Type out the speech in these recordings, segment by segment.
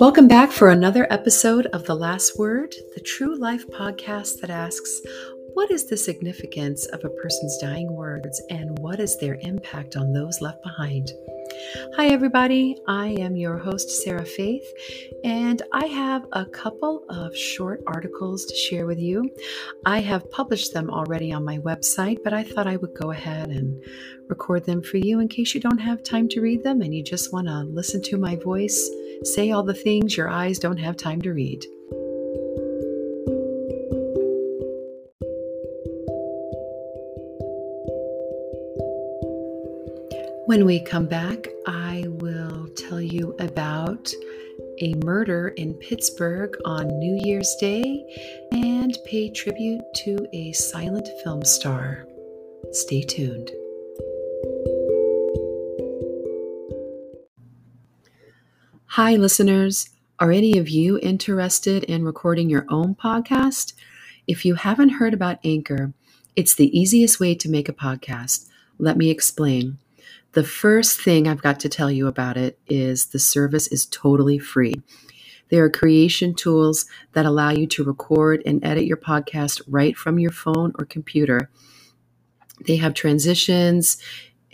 Welcome back for another episode of The Last Word, the true life podcast that asks, What is the significance of a person's dying words and what is their impact on those left behind? Hi, everybody. I am your host, Sarah Faith, and I have a couple of short articles to share with you. I have published them already on my website, but I thought I would go ahead and record them for you in case you don't have time to read them and you just want to listen to my voice say all the things your eyes don't have time to read. When we come back, I will tell you about a murder in Pittsburgh on New Year's Day and pay tribute to a silent film star. Stay tuned. Hi, listeners. Are any of you interested in recording your own podcast? If you haven't heard about Anchor, it's the easiest way to make a podcast. Let me explain. The first thing I've got to tell you about it is the service is totally free. There are creation tools that allow you to record and edit your podcast right from your phone or computer. They have transitions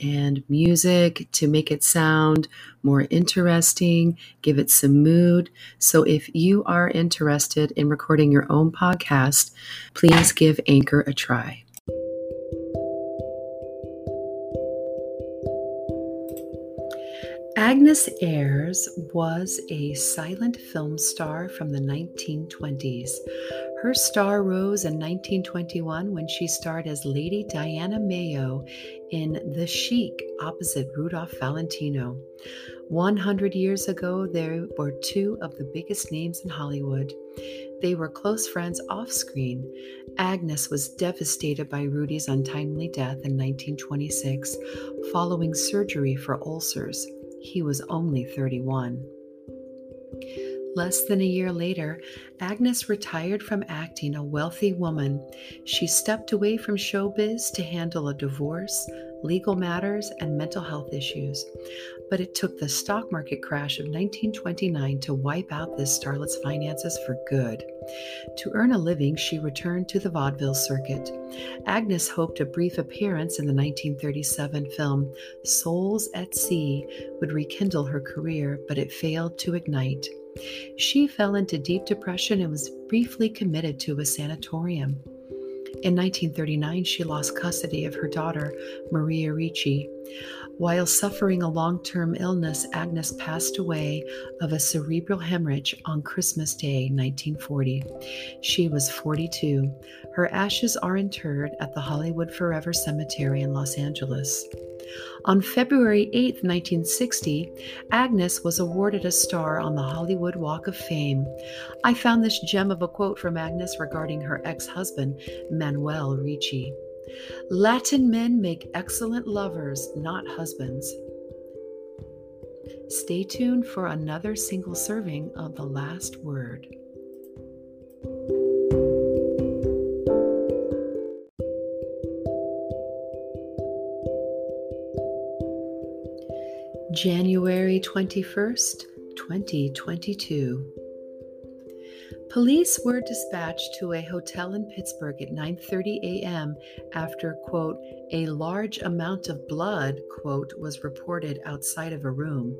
and music to make it sound more interesting, give it some mood. So, if you are interested in recording your own podcast, please give Anchor a try. Agnes Ayres was a silent film star from the 1920s. Her star rose in 1921 when she starred as Lady Diana Mayo in The Sheik opposite Rudolph Valentino. 100 years ago, there were two of the biggest names in Hollywood. They were close friends off screen. Agnes was devastated by Rudy's untimely death in 1926 following surgery for ulcers. He was only 31. Less than a year later, Agnes retired from acting a wealthy woman. She stepped away from showbiz to handle a divorce, legal matters, and mental health issues. But it took the stock market crash of 1929 to wipe out this starlet's finances for good. To earn a living, she returned to the vaudeville circuit. Agnes hoped a brief appearance in the 1937 film Souls at Sea would rekindle her career, but it failed to ignite. She fell into deep depression and was briefly committed to a sanatorium. In 1939, she lost custody of her daughter, Maria Reachi. While suffering a long term illness, Agnes passed away of a cerebral hemorrhage on Christmas Day, 1940. She was 42. Her ashes are interred at the Hollywood Forever Cemetery in Los Angeles. On February 8, 1960, Agnes was awarded a star on the Hollywood Walk of Fame. I found this gem of a quote from Agnes regarding her ex husband, Manuel Reachi. Latin men make excellent lovers, not husbands. Stay tuned for another single serving of the last word. January 21st, 2022. Police were dispatched to a hotel in Pittsburgh at 9:30 a.m. after quote a large amount of blood quote was reported outside of a room.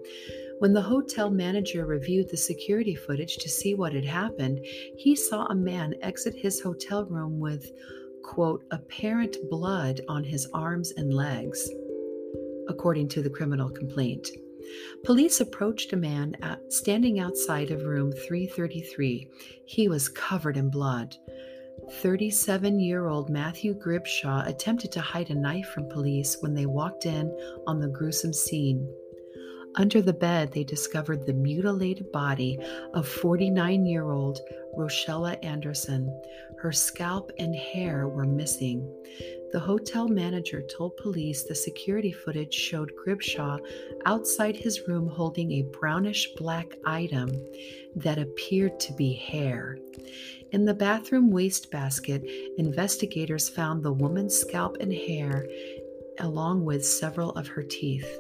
When the hotel manager reviewed the security footage to see what had happened, he saw a man exit his hotel room with quote apparent blood on his arms and legs according to the criminal complaint. Police approached a man at, standing outside of room 333. He was covered in blood. 37 year old Matthew Gribshaw attempted to hide a knife from police when they walked in on the gruesome scene. Under the bed, they discovered the mutilated body of 49 year old Rochella Anderson. Her scalp and hair were missing. The hotel manager told police the security footage showed Gribshaw outside his room holding a brownish black item that appeared to be hair. In the bathroom wastebasket, investigators found the woman's scalp and hair, along with several of her teeth.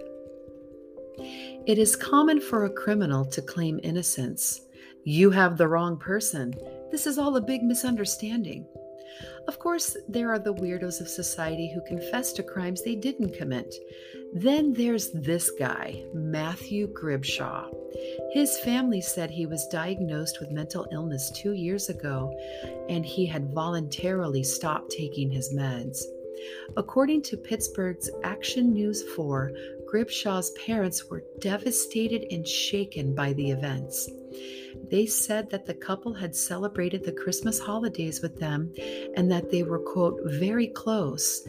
It is common for a criminal to claim innocence. You have the wrong person. This is all a big misunderstanding. Of course, there are the weirdos of society who confess to crimes they didn't commit. Then there's this guy, Matthew Gribshaw. His family said he was diagnosed with mental illness two years ago and he had voluntarily stopped taking his meds. According to Pittsburgh's Action News 4, Gribshaw's parents were devastated and shaken by the events. They said that the couple had celebrated the Christmas holidays with them and that they were, quote, very close,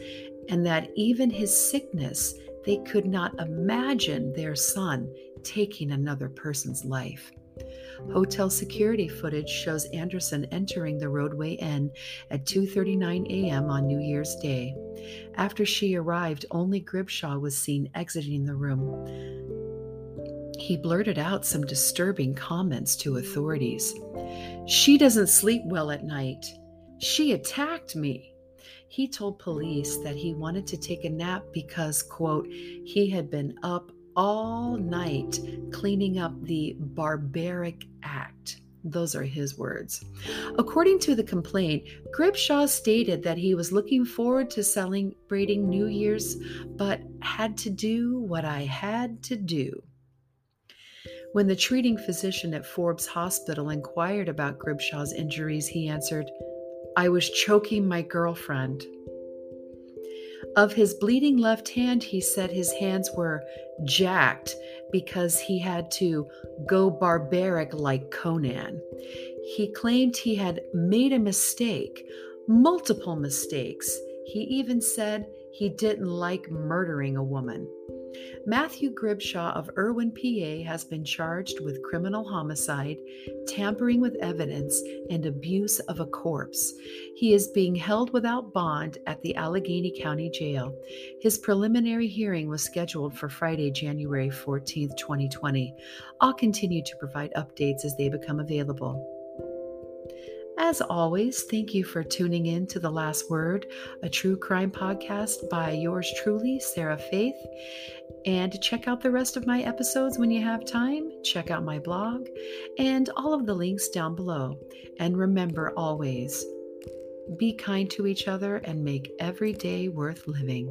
and that even his sickness, they could not imagine their son taking another person's life. Hotel security footage shows Anderson entering the Rodeway Inn at 2:39 a.m. on New Year's Day. After she arrived, only Gribshaw was seen exiting the room. He blurted out some disturbing comments to authorities. She doesn't sleep well at night. She attacked me. He told police that he wanted to take a nap because, quote, he had been up all night cleaning up the barbaric act. Those are his words. According to the complaint, Gribshaw stated that he was looking forward to celebrating New Year's, but had to do what I had to do. When the treating physician at Forbes Hospital inquired about Gribshaw's injuries, he answered, I was choking my girlfriend. Of his bleeding left hand, he said his hands were jacked because he had to go barbaric like Conan. He claimed he had made a mistake, multiple mistakes. He even said he didn't like murdering a woman. Matthew Gribshaw of Irwin, PA, has been charged with criminal homicide, tampering with evidence, and abuse of a corpse. He is being held without bond at the Allegheny County Jail. His preliminary hearing was scheduled for Friday, January 14, 2020. I'll continue to provide updates as they become available. As always, thank you for tuning in to The Last Word, a true crime podcast by yours truly, Sarah Faith. And check out the rest of my episodes when you have time. Check out my blog and all of the links down below. And remember always be kind to each other and make every day worth living.